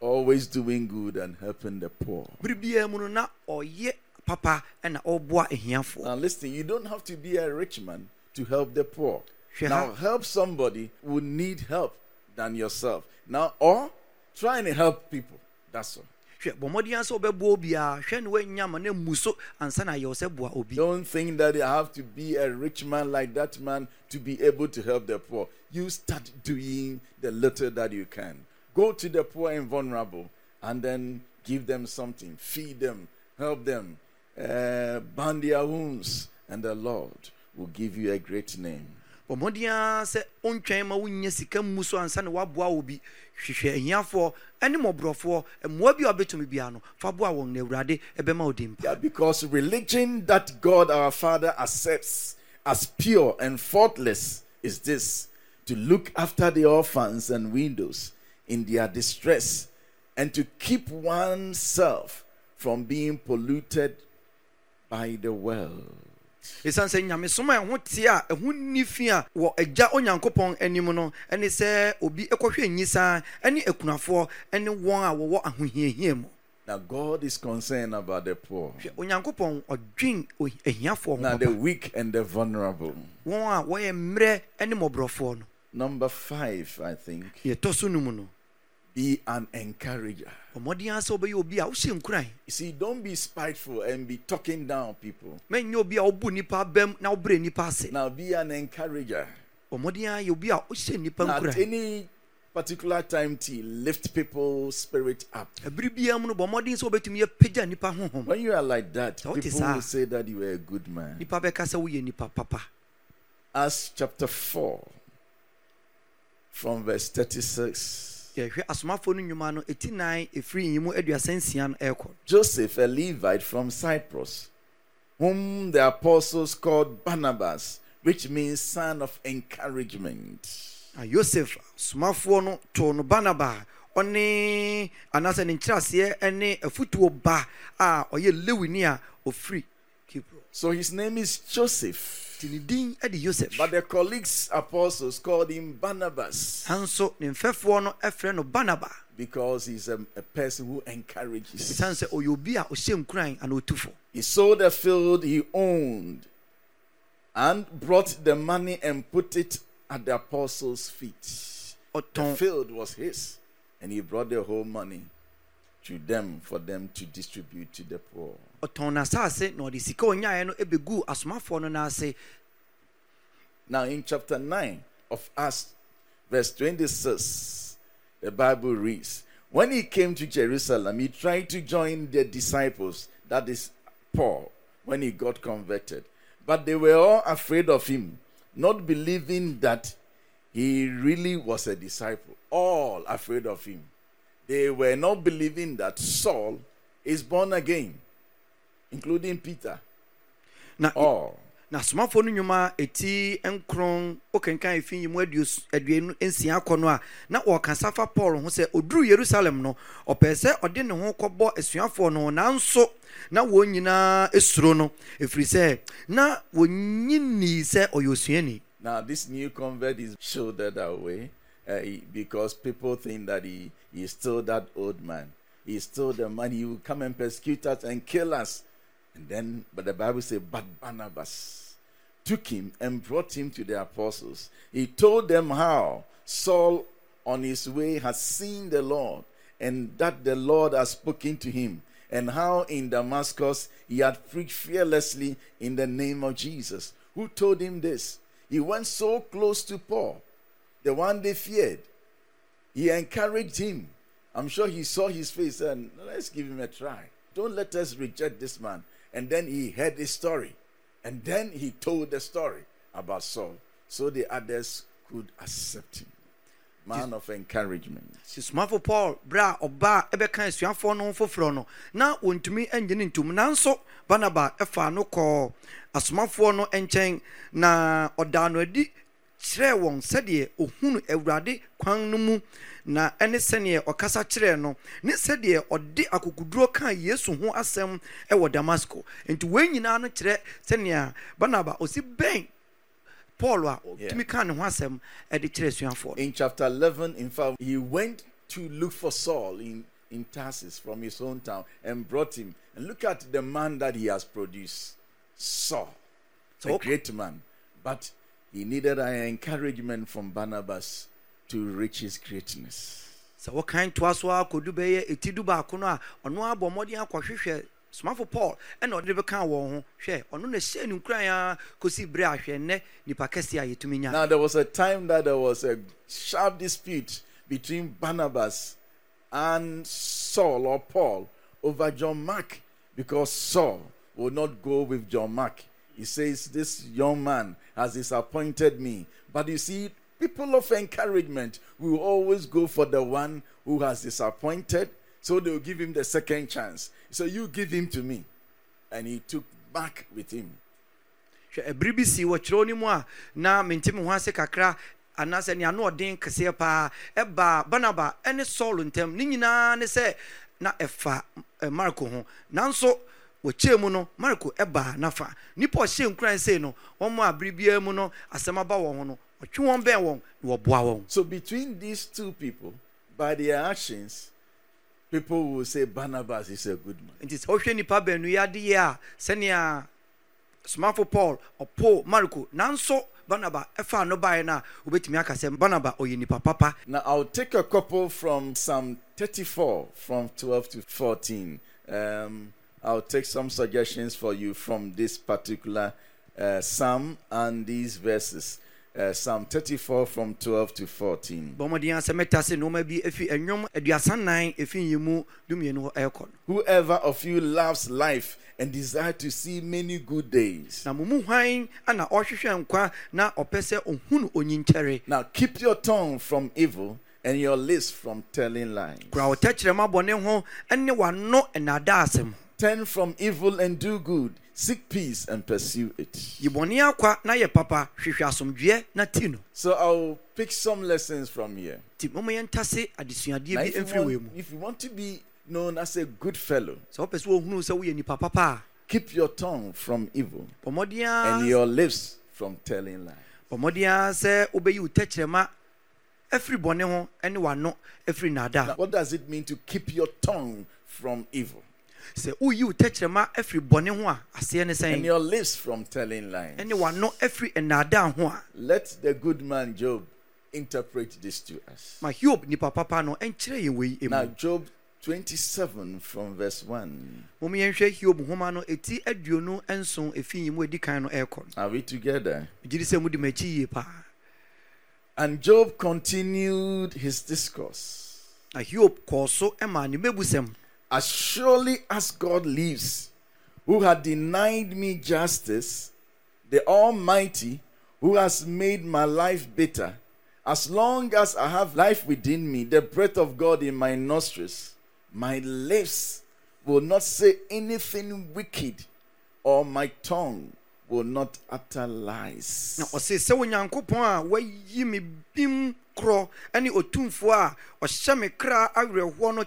Speaker 2: Always doing good and helping the poor.
Speaker 6: bere biara mu no na ɔyɛ papa ɛna ɔboa ahiafoɔ
Speaker 2: Now, listen, you don't have to be a rich man to help the poor. Now,
Speaker 6: ha.
Speaker 2: help somebody who need help than yourself. Now, or trying to help people. That's all.
Speaker 6: hwɛ bɔ mmɔden sɛ wobɛboa obiaa hwɛ ne woanya ma na mmu so ansa na ayɛwo sɛ boa obi
Speaker 2: Don't think that you have to be a rich man like that man to be able to help the poor. You start doing the little that you can. Go to the poor and vulnerable and then give them something, feed them, help them, uh, bind their wounds, and the Lord will give you a great name.
Speaker 6: sɛ ma wonya sika mmu so ansa woaboa wo bi hwehwɛ ahiafoɔ ne mmɔborɔfoɔ mmoa bi a wobɛtumi biara no fa boa wɔn na awurade ɛbɛma wo din
Speaker 2: Yeah,
Speaker 6: pa
Speaker 2: because religion that God our Father accepts as pure and faultless is this to look after the orphans and widows in their distress and to keep oneself from being polluted by the world.
Speaker 6: ɛsiane sɛ nyamesom a ɛho te a ɛho nni fi a wɔ agya onyankopɔn anim no ɛne sɛ obi ɛkɔhwɛ nyisaa ne akunafoɔ ne wɔn a wɔwɔ ahohiahia mu.
Speaker 2: Now, God is concerned about the poor,
Speaker 6: hwɛ onyankopɔn ɔdwen o- ahiafoɔ
Speaker 2: now the weak and the vulnerable.
Speaker 6: wɔn a wɔyɛ mmerɛ ne mmɔborɔfoɔ no.
Speaker 2: Number five, I think, be an encourager.
Speaker 6: ɔmmɔden ara sɛ wobɛyɛ obi a wohyɛ nkuran
Speaker 2: You see, don't be spiteful and be talking down people.
Speaker 6: mɛnyɛ obi a wobu nnipa bɛm na wobrɛ nnipa ase
Speaker 2: Now, be an encourager.
Speaker 6: ɔmmɔden ara yɛ obi a wohyɛ nnipa
Speaker 2: At any particular time to lift people's spirit up.
Speaker 6: ɛbere biara mu no bɔ mmɔden sɛ wobɛtumi yɛpagya nnipa honhom
Speaker 2: When you are like that, people will say that you are a good man.
Speaker 6: nnipa bɛka sɛ woyɛ nnipa papa
Speaker 2: Acts chapter 4, from verse 36.
Speaker 6: Yɛhwɛ asomafoɔ no nnwuma no ɛti nan ɛfiri nyi mu aduasa nsia no ɛrekɔ
Speaker 2: Joseph, a Levite from Cyprus, whom the apostles called Barnabas, which means son of encouragement.
Speaker 6: na yosef somafoɔ no too no barnaba ɔne anaasɛ ne nkyerɛaseɛ ne afotuo ba a ɔyɛ lewini a ɔfiri kipro
Speaker 2: So his name is Joseph.
Speaker 6: Nti ne din de yosef
Speaker 2: But the colleagues, apostles, called him Barnabas
Speaker 6: nanso ne mfɛfoɔ no frɛ no barnaba
Speaker 2: because he's a, a person who encourages.
Speaker 6: ɛsiane sɛ ɔyɛ obi a ɔhyɛ nkuran ana ɔtufo
Speaker 2: He sold a field he owned and brought the money and put it at the apostles' feet. The field was his, and he brought the whole money to them for them to distribute to the poor.
Speaker 6: Ɔtɔn n'asase na ɔde sika no asomafoɔ no n'ase
Speaker 2: Now, in chapter 9 of Acts, verse 26, the Bible reads When he came to Jerusalem, he tried to join the disciples, that is Paul, when he got converted. But they were all afraid of him, not believing that he really was a disciple. All afraid of him. They were not believing that Saul is born again, including Peter.
Speaker 6: na
Speaker 2: All.
Speaker 6: na asomafoɔ no nnwuma a ɛti nkron wokenkan ɛfi yi mu aduos- aduonu nsia kɔ no a na wɔrekasa fa paul ho sɛ ɔduru yerusalem no ɔpɛɛ sɛ ɔde ne ho kɔbɔ asuafoɔ no nanso na wɔn nyinaa suro no ɛfiri sɛ na wɔnyi nnii sɛ ɔyɛ osuani
Speaker 2: Now, this new convert is shouldered away uh, he- because people think that he, he is still that old man. He still the man. He will come and persecute us and kill us. And then, but the Bible says, but Barnabas took him and brought him to the apostles. He told them how Saul, on his way, had seen the Lord and that the Lord had spoken to him, and how in Damascus he had preached fearlessly in the name of Jesus. Who told him this? He went so close to Paul, the one they feared. He encouraged him. I'm sure he saw his face and let's give him a try. Don't let us reject this man. And then he heard his story. And then he told the story about Saul so the others could accept him. Man of encouragement.
Speaker 6: si somafo paul berɛ a ɔbaa ɛbɛka asuafoɔ no ho foforɔ no na wɔntumi annye ne ntom nanso barnaba ɛfaa no kɔɔ asomafoɔ no nkyɛn na ɔdaa no adi kyerɛɛ wɔn sɛdeɛ ɔhunu awurade kwan no mu na ɛne sɛneɛ ɔkasa kyerɛɛ no ne sɛdeɛ ɔde akokoduro kaa yesu ho asɛm ɛwɔ damasco nti wɔn nyinaa no kyerɛ sɛnea barnaba ɔsi bɛn paul a ɔtumi kaa ne ho asɛm ɛde kyerɛ asuafoɔ
Speaker 2: In chapter 11, in fact, he went to look for Saul in, in Tarsus from his hometown and brought him. And look at the man that he has produced Saul,
Speaker 6: So-
Speaker 2: a great man. But he needed an encouragement from Barnabas to reach his greatness.
Speaker 6: sɛ wɔkan toa so a kɔdu bɛyɛ ɛti du baako no a ɔno abɔ mmɔden akɔhwehwɛ somafo paul ɛna ɔde de bɛka wɔn ho hwɛ ɔno na hyɛ ne nkuran a kɔsi berɛ a hwɛ nnɛ nipa kɛseɛ a yɛtumi nya
Speaker 2: Now, there was a time that there was a sharp dispute between Barnabas and Saul or Paul over John Mark because Saul would not go with John Mark. He says, This young man has disappointed me. But you see, people of encouragement will always go for the one who has disappointed, so they will give him the second chance. So you give him to me. And he took back with him.
Speaker 6: ɛbere bi si wɔ kyerɛw no mu a na mente me ho ase kakra anaasɛ nea no ɔden kɛseɛ paa ɛbaa barnaba ɛne saul ntam ne nyinaa ne sɛ na ɛfa eh, marko ho nanso wɔkyɛɛ mu no marko ɛbaa nafa nnipa ɔhyɛ nkuran sei no wɔn a bere biara mu no asɛm aba wɔn ho no ɔtwe wɔn bɛn wɔn na wɔboa wɔn
Speaker 2: So between these two people, by their actions, people will say Barnabas is a good man.
Speaker 6: nti sɛ wohwɛ nnipa baanu yi adeɛ a sɛnea somafo paul ɔpo marko nanso barnaba ɛfaa no baeɛ no a wobɛtumi aka sɛ barnaba ɔyɛ nnipa papa
Speaker 2: Now I'll take a couple from Psalm 34, from 12 to 14. Um, I'll take some suggestions for you from this particular uh, psalm and these verses. Uh, psalm 34 from 12 to 14.
Speaker 6: bɔ mmɔden a sɛ mɛta se nnoɔma bi ɛfi ɛnwom aduasa nan ɛfi nyi mu dumienu hɔ ɛrekɔ no
Speaker 2: Whoever of you loves life and desire to see many good days.
Speaker 6: na mo mu hwan ana ɔhwehwɛ nkwa na ɔpɛ sɛ ɔhunu onyinkyɛre
Speaker 2: Now keep your tongue from evil and your lips from telling lies.
Speaker 6: Kura wo tɛkyerɛma bɔne ho ne wano ɛnada asɛm
Speaker 2: Turn from evil and do good. Seek peace and pursue it.
Speaker 6: yi bɔne akwa na yɛ papa hwehwɛ asomdwoeɛ na ti no
Speaker 2: So I'll pick some lessons from here.
Speaker 6: nti moma yɛntase adesuadeɛ
Speaker 2: Now, if, you want, if you want to be known as a good fellow,
Speaker 6: sɛ wopɛ sɛ wɔhunu sɛ woyɛ nnipa papa a
Speaker 2: keep your tongue from evil and your lips from telling lies.
Speaker 6: bɔ mmɔden a sɛ wobɛyi wo tɛkyerɛma afiri bɔne ho ne wano afiri
Speaker 2: Now, what does it mean to keep your tongue from evil
Speaker 6: sɛ woyi wo tɛkyerɛma afiri bɔne ho a aseɛ ne
Speaker 2: and
Speaker 6: sɛn
Speaker 2: your lips from telling lies?
Speaker 6: ɛne wano afiri nnaadaa ho a
Speaker 2: Let the good man Job interpret this to us.
Speaker 6: ma hiob nipa papa no ɛnkyerɛ yɛn wei
Speaker 2: Now, Job 27 from verse 1.
Speaker 6: mom yɛnhwɛ hiob nhoma no ɛti aduonu nson ɛfi yi mu ɛdi kan no ɛrekɔ no
Speaker 2: Are we together?
Speaker 6: megye sɛ mode m'akyi yie paa
Speaker 2: And Job continued his discourse.
Speaker 6: na hiob kɔɔ so ma ne mɛbusɛm
Speaker 2: As surely as God lives, who had denied me justice, the Almighty, who has made my life bitter, as long as I have life within me, the breath of God in my nostrils, my lips will not say anything wicked, or my tongue will not utter lies.
Speaker 6: na ɔse sɛ onyankopɔn a wayi me bim korɔ ne otumfoɔ a ɔhyɛ me kra awerɛhoɔ no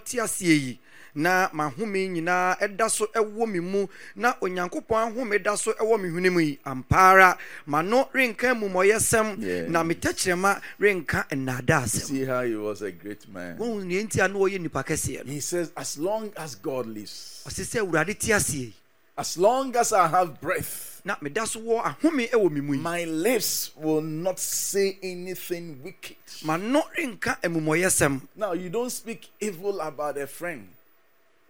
Speaker 6: na mahome nyinaa ɛda so ɛwɔ me mu. Na onyankopɔn ahome da so ɛwɔ me hwene mu yi ampa ara m'ano renka mmomɔyɛsɛm na me tɛkyerɛma renka nnaada asɛm
Speaker 2: See how he was a great man.
Speaker 6: neɛ nti a na wɔyɛ nnipa kɛseɛ no.
Speaker 2: He says, As long as God lives,
Speaker 6: ɔse sɛ awurade te aseɛ
Speaker 2: as long as I have breath,
Speaker 6: na meda so wɔ ahome ɛwɔ me mu yi.
Speaker 2: My lips will not say anything wicked.
Speaker 6: m'ano renka mmomɔyɛsɛm
Speaker 2: Now, you don't speak evil about a friend,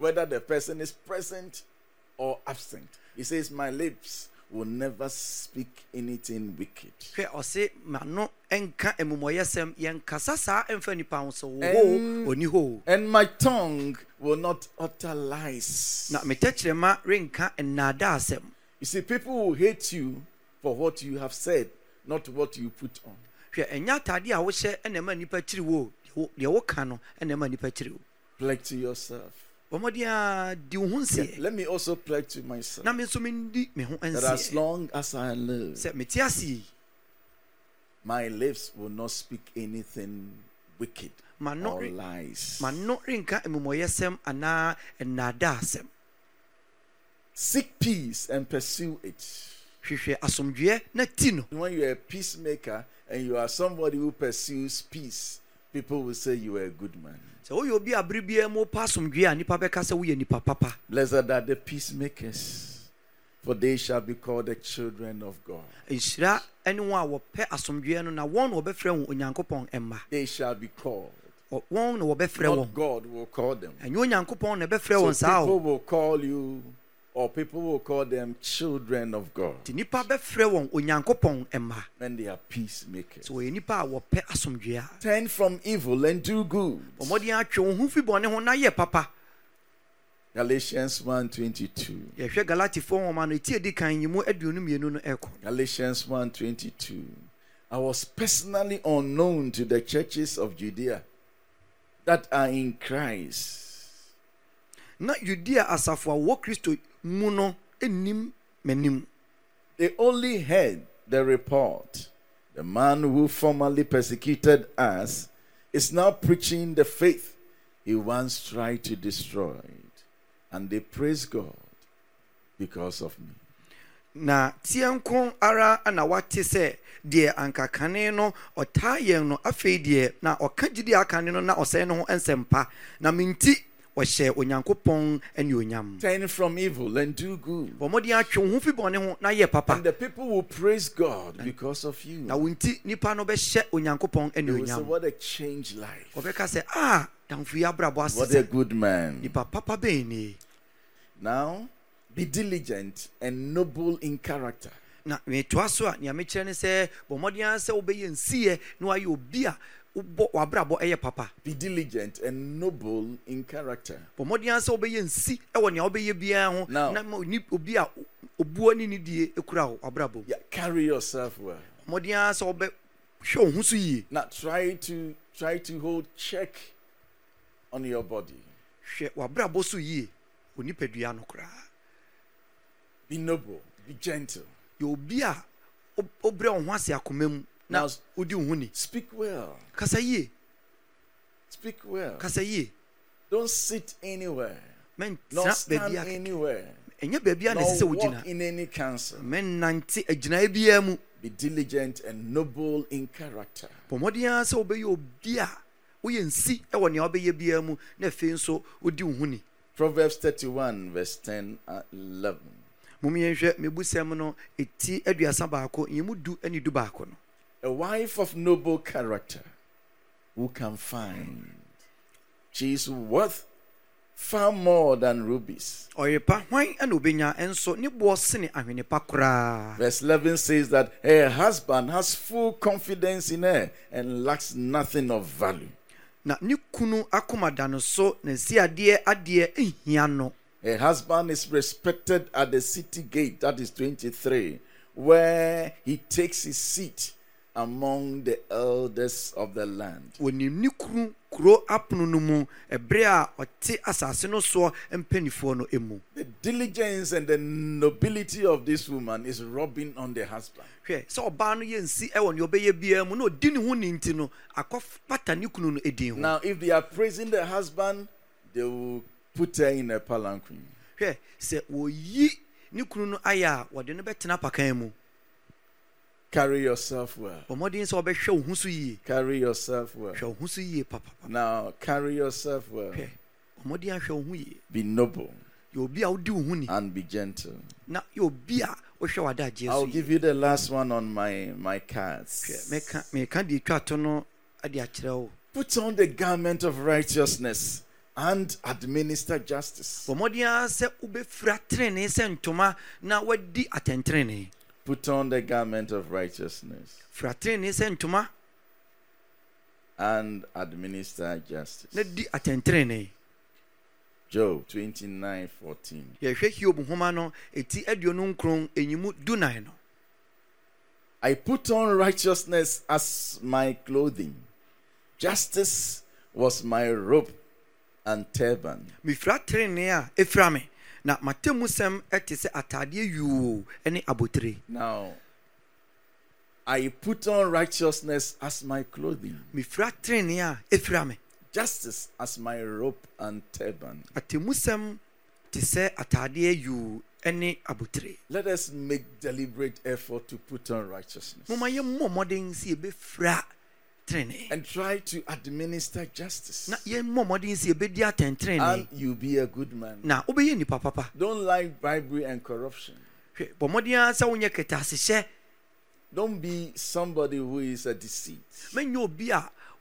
Speaker 2: whether the person is present or absent. He says, My lips will never speak anything wicked.
Speaker 6: hwɛ ɔse m'ano nka mmomɔyɛsɛm yɛnkasa saa ɛmfa nnipa ho sɛ
Speaker 2: Ɛn-
Speaker 6: wɔhɔ ɔni hɔ
Speaker 2: And my tongue will not utter lies.
Speaker 6: na me tɛkyerɛma renka nnaada asɛm
Speaker 2: You see, people will hate you for what you have said, not what you put on.
Speaker 6: hwɛ ɛnyɛ atade a wohyɛ ɛna ɛma nnipa kyiri wo o. Deɛ wo- deɛ woka no ɛna ɛma nnipa kyiri wo
Speaker 2: Pledge to yourself.
Speaker 6: Bɔ mmɔden a di wo ho
Speaker 2: Yeah, let me also pledge to myself.
Speaker 6: Na me nso mendi me ho
Speaker 2: that as long as I live,
Speaker 6: sɛ mete ase yi
Speaker 2: my lips will not speak anything wicked or lies.
Speaker 6: m'ano renka amumɔyɛsɛm anaa nnaadaasɛm
Speaker 2: Seek peace and pursue it.
Speaker 6: hwehwɛ asomdwoeɛ na ti no.
Speaker 2: When you're a peacemaker and you are somebody who pursues peace, people will say you are a good man.
Speaker 6: sɛ woyɛ obi a bere biara mu wopɛ asomdwoeɛ a nnipa bɛka sɛ woyɛ nnipa papa
Speaker 2: Blessed are the peacemakers, for they shall be called the children of God.
Speaker 6: nhyira ne wɔn a wɔpɛ asomdwoeɛ no na wɔn na wɔbɛfrɛ wɔn onyankopɔn mma
Speaker 2: They shall be called.
Speaker 6: Ɔ- wɔn na wɔbɛfrɛ
Speaker 2: Not
Speaker 6: wɔn
Speaker 2: God will call them.
Speaker 6: ɛnyɛ onyankopɔn na ɛbɛfrɛ
Speaker 2: So
Speaker 6: wɔn saa
Speaker 2: people will call you, or people will call them children of God
Speaker 6: nti nnipa bɛfrɛ wɔn onyankopɔn mma
Speaker 2: when they are peacemakers.
Speaker 6: wɔyɛ nnipa a wɔpɛ asomdwoeɛ
Speaker 2: Turn from evil and do good.
Speaker 6: ɔmmɔden atwe wo ho fi bɔne ho na yɛ papa
Speaker 2: Galatians 1:22.
Speaker 6: yɛhwɛ galatifoɔ nwoma no ɛti adi kan yi mu aduonu mmienu no ɛkɔ
Speaker 2: Galatians 1:22. I was personally unknown to the churches of Judea that are in Christ.
Speaker 6: na judea asafo a wɔwɔ kristo mu no nim m'anim
Speaker 2: They only heard the report. The man who formerly persecuted us is now preaching the faith he once tried to destroy. And they praise God because of me.
Speaker 6: na tie nko ara na wate sɛ deɛ anka kane no ɔtaa yɛn no afei deɛ na ɔka gyidi akane no na ɔsɛe no ho nsɛmpa na menti wɔhyɛ onyankopɔn anuonyam
Speaker 2: Turn from evil and do good.
Speaker 6: bɔ mmɔden atwe ho fi bɔne ho na yɛ papa
Speaker 2: And the people will praise God because of you.
Speaker 6: na wo nti nnipa no bɛhyɛ onyankopɔn
Speaker 2: They will say, What a change life.
Speaker 6: wɔbɛka sɛ a damfo yi abrabɔ ase
Speaker 2: What a good man.
Speaker 6: nipa papa bɛn nie
Speaker 2: Now, be diligent and noble in character.
Speaker 6: na metoa so a nea mekyerɛ ne sɛ bɔ mmɔden ara sɛ wobɛyɛ nsiɛ na wayɛ obi a wobɔ w'abrabɔ ɛyɛ papa
Speaker 2: Be diligent and noble in character.
Speaker 6: bɔ mmɔden ara sɛ wobɛyɛ nsi ɛwɔ nea wobɛyɛ biara ho na ma obi a obua ne nidie kura wo w'abrabɔ
Speaker 2: Yeah, carry yourself well.
Speaker 6: mmɔden ara sɛ wobɛhwɛ wo ho so yie
Speaker 2: Now try to try to hold check on your body.
Speaker 6: hwɛ w'abrabɔ so yie wɔ nipadua no koraa
Speaker 2: Be noble. Be gentle.
Speaker 6: yɛ obi a wobrɛ wo ho ase akoma mu na
Speaker 2: Now-
Speaker 6: wodi wo ho ni
Speaker 2: Speak well.
Speaker 6: kasa yie
Speaker 2: Speak well.
Speaker 6: kasa yie
Speaker 2: Don't sit anywhere.
Speaker 6: mɛntena
Speaker 2: Not stand
Speaker 6: baabi
Speaker 2: anywhere.
Speaker 6: ɛnyɛ baabi a na ɛsɛ sɛ wogyina
Speaker 2: in any council.
Speaker 6: mɛnnante agyinaeɛ biara mu
Speaker 2: Be diligent and noble in character.
Speaker 6: bɔ mmɔden ara sɛ wobɛyɛ obi a woyɛ nsi wɔ nea wobɛyɛ biara mu na afei nso wodi wo ho ni
Speaker 2: Proverbs 31, verse 10 and 11.
Speaker 6: mom yɛnhwɛ mebusɛm no ɛti aduasa baako nyɛmu du ne du baako no
Speaker 2: A wife of noble character who can find. She is worth far more than rubies.
Speaker 6: ɔyerepa hwan na obɛnya ɛnso ne boɔ sene ahwene pa koraa
Speaker 2: Verse 11 says that her husband has full confidence in her and lacks nothing of value.
Speaker 6: na ne kunu akoma no so na nsiadeɛ adeɛ nhia no
Speaker 2: Her husband is respected at the city gate, that is 23, where he takes his seat among the elders of the land.
Speaker 6: wɔnim ne kunu kuro apono no mu ɛberɛ a ɔte asase no soɔ mpanimfoɔ no mu
Speaker 2: The diligence and the nobility of this woman is rubbing on the husband.
Speaker 6: hwɛ sɛ ɔbaa no yɛ nsi wɔ nea ɔbɛyɛ biara mu na ɔdi ne ho ne nti no akɔpata ne kunu no ɛdin ho
Speaker 2: Now, if they are praising the husband, they will put her in a palanquin.
Speaker 6: hwɛ sɛ wɔyi ne kunu no ayɛ a wɔde no bɛtena pakan mu
Speaker 2: Carry yourself well.
Speaker 6: bɔ mmɔden sɛ wɔbɛhwɛ wo ho so yie
Speaker 2: Carry yourself well. Now, carry yourself well.
Speaker 6: hwɛ bɔ mmɔden ahwɛ wo
Speaker 2: Be noble
Speaker 6: yɛ obi a wodi wo
Speaker 2: and be gentle.
Speaker 6: na yɛ obi a wohwɛ w'adagyeɛ
Speaker 2: I'll give you the last one on my, my cards.
Speaker 6: meka meka deɛ twa to no ade
Speaker 2: Put on the garment of righteousness and administer justice.
Speaker 6: Bɔ mmɔden ara sɛ wobɛfira tenenee sɛ ntoma na wadi atɛntenenee
Speaker 2: Put on the garment of righteousness
Speaker 6: fira tenenee sɛ ntoma
Speaker 2: and administer justice.
Speaker 6: di
Speaker 2: Job 29 14.
Speaker 6: yɛhwɛ hiob nhoma no ɛti aduonu nkron ɛnyimu dunan no
Speaker 2: I put on righteousness as my clothing, justice was my robe and turban.
Speaker 6: mefira tenenee a ɛfira me na matammu sɛm ɛte sɛ ataadeɛ yuu ne abotire.
Speaker 2: Now, I put on righteousness as my clothing,
Speaker 6: mefira tenenee a ɛfira me.
Speaker 2: Justice as my robe and turban.
Speaker 6: atemmu sɛm te sɛ ataadeɛ yuu ne abotire.
Speaker 2: Let us make deliberate effort to put on righteousness.
Speaker 6: Momma yɛmmɔ mmɔden sɛ yɛbɛfira
Speaker 2: and try to administer justice.
Speaker 6: na yɛmmɔ mmɔden sɛ yɛbɛdi
Speaker 2: And you'll be a good man.
Speaker 6: na wobɛyɛ nnipa papa
Speaker 2: Don't like bribery and corruption. Don't be somebody who is a deceit.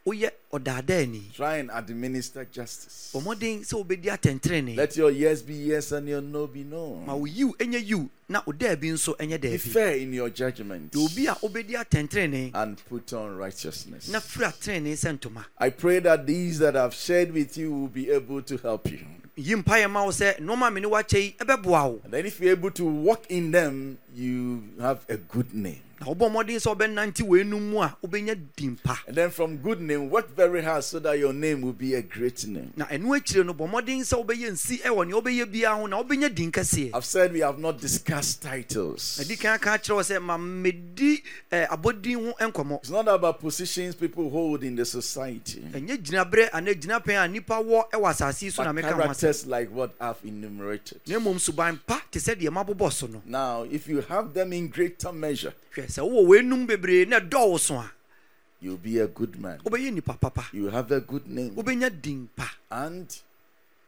Speaker 6: Woyɛ ɔdaadaani
Speaker 2: Try and administer justice.
Speaker 6: bɔ mmɔden sɛ wobɛdi atɛntenenee
Speaker 2: Let your yes be yes and your no be
Speaker 6: ma
Speaker 2: no.
Speaker 6: wo yiw ɛnyɛ yiw na wo daabi nso ɛnyɛ
Speaker 2: Be fair in your judgment
Speaker 6: yɛ obi a wobɛdi atɛntenenee
Speaker 2: and put on righteousness.
Speaker 6: na fira tenenee sɛ ntoma
Speaker 2: I pray that these that I've shared with you will be able to help you.
Speaker 6: yi mpayɛ ma wo sɛ nnoɔma a me ne woakyɛ yi ɛbɛboa wo
Speaker 2: And then if you're able to walk in them, you have a good name.
Speaker 6: Na wobɔ mmɔden sɛ wobɛnante weinum mu a wobɛnya din pa
Speaker 2: And then from good name, work very hard so that your name will be a great name.
Speaker 6: na ɛno akyire no bɔ mmɔden sɛ wobɛyɛ nsi ɛwɔ nea wobɛyɛ biara ho na wobɛnya din kɛseɛ
Speaker 2: I've said we have not discussed titles.
Speaker 6: adi kan aka kyerɛ wɔ sɛ ma medi eh, abɔdin ho nkɔmmɔ
Speaker 2: It's not about positions people hold in the society.
Speaker 6: ɛnyɛ gyinaberɛ anaa gyinapɛn a nnipa wɔ ɛwɔ asase yi so na
Speaker 2: But
Speaker 6: meka ho asɛm
Speaker 2: characters like what I've enumerated.
Speaker 6: na mmom suban pa te sɛ deɛ mabobɔ so no
Speaker 2: Now, if you have them in greater measure,
Speaker 6: hwɛ sɛ wowɔ bebree na so a
Speaker 2: you'll be a good man.
Speaker 6: wobɛyɛ nnipa papa
Speaker 2: You have a good name.
Speaker 6: wobɛnya din pa
Speaker 2: And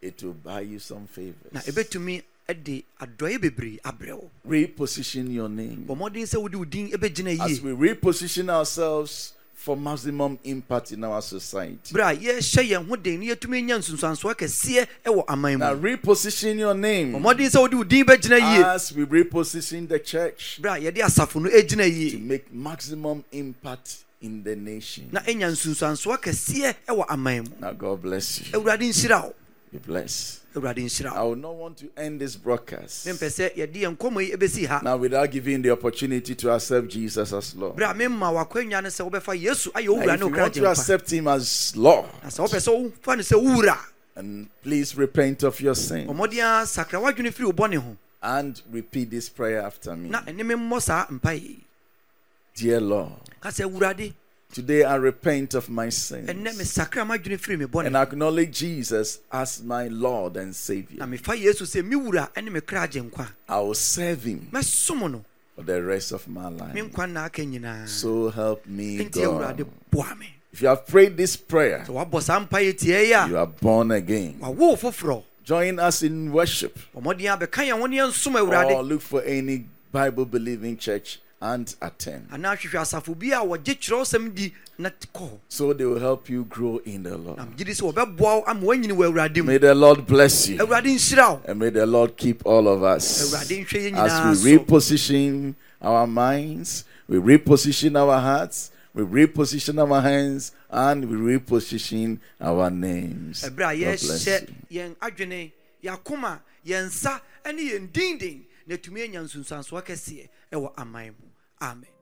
Speaker 2: it will buy you some
Speaker 6: na
Speaker 2: favors.
Speaker 6: ɛbɛtumi de adɔeɛ bebree abrɛ wo
Speaker 2: Reposition your name.
Speaker 6: bɔ mmɔden sɛ wode wo din bɛgyina
Speaker 2: As
Speaker 6: yie
Speaker 2: we reposition ourselves for maximum impact in our society.
Speaker 6: berɛ a yɛhyɛ yɛn ho den na yɛtumi nya nsunsuansoɔ kɛseɛ wɔ aman
Speaker 2: Now,
Speaker 6: mu
Speaker 2: reposition your name
Speaker 6: mmɔden sɛ wode wo din bɛgyina yie
Speaker 2: as we reposition the church
Speaker 6: berɛ a yɛde asafo no gyina
Speaker 2: to
Speaker 6: yie
Speaker 2: make maximum impact in the nation.
Speaker 6: na ɛnya nsunsuansoɔ kɛseɛ wɔ aman mu
Speaker 2: Now, God bless you.
Speaker 6: awurade nhyira wo
Speaker 2: Be blessed.
Speaker 6: Awurade nhyira
Speaker 2: I
Speaker 6: wo
Speaker 2: would not want to end this broadcast
Speaker 6: mempɛ sɛ yɛde yɛn nkɔmmɔ yi bɛsi ha.
Speaker 2: now without giving the opportunity to accept Jesus as Lord.
Speaker 6: berɛ a memma w'akwannya no sɛ wobɛfa yesu ayɛ wo
Speaker 2: Now,
Speaker 6: wura
Speaker 2: if
Speaker 6: ne
Speaker 2: you want to accept Him as Lord,
Speaker 6: na sɛ wopɛ sɛ wofa no sɛ wo wura.
Speaker 2: and please repent of your sin
Speaker 6: ɔmmɔden a sakra w'adwene firi wo bɔne ho.
Speaker 2: and repeat this prayer after me.
Speaker 6: na ɛne me mmɔ saa mpae.
Speaker 2: Dear Lord,
Speaker 6: ka sɛ awurade
Speaker 2: today I repent of my sins.
Speaker 6: Sakra m'adwene firi me
Speaker 2: and acknowledge Jesus as my Lord and Savior.
Speaker 6: mefa yesu sɛ me wura ne me kragye nkwa.
Speaker 2: I will serve Him for the rest of my life.
Speaker 6: nkwa nna aka nyinaa.
Speaker 2: So help me, God. If you have prayed this prayer,
Speaker 6: sɛ wabɔ saa mpaeɛ tie
Speaker 2: you are born again.
Speaker 6: wawo wo foforɔ.
Speaker 2: Join us in worship.
Speaker 6: Ɔmmɔden a bɛka yɛn ho ne yɛnsom
Speaker 2: or look for any Bible believing church and attend.
Speaker 6: anaa hwehwɛ asafo bi a wɔgye kyerɛwsɛm di na t- kɔ
Speaker 2: So they will help you grow in the Lord.
Speaker 6: na megye di sɛ wɔbɛboa wo ama woanyini wɔ awurade mu
Speaker 2: May the Lord bless you.
Speaker 6: awurade nhyira wo
Speaker 2: And may the Lord keep all of us.
Speaker 6: awurade nhwɛ yɛn nyinaa
Speaker 2: As we
Speaker 6: so
Speaker 2: reposition our minds, we reposition our hearts, we reposition our hands, and we reposition our names. God
Speaker 6: ɛberɛ a
Speaker 2: bless
Speaker 6: yɛhyɛ
Speaker 2: you.
Speaker 6: yɛn adwene yɛn yɛn nsa ne yɛn dindin na anya nsunsuansoɔ kɛseɛ ɛwɔ aman mu amen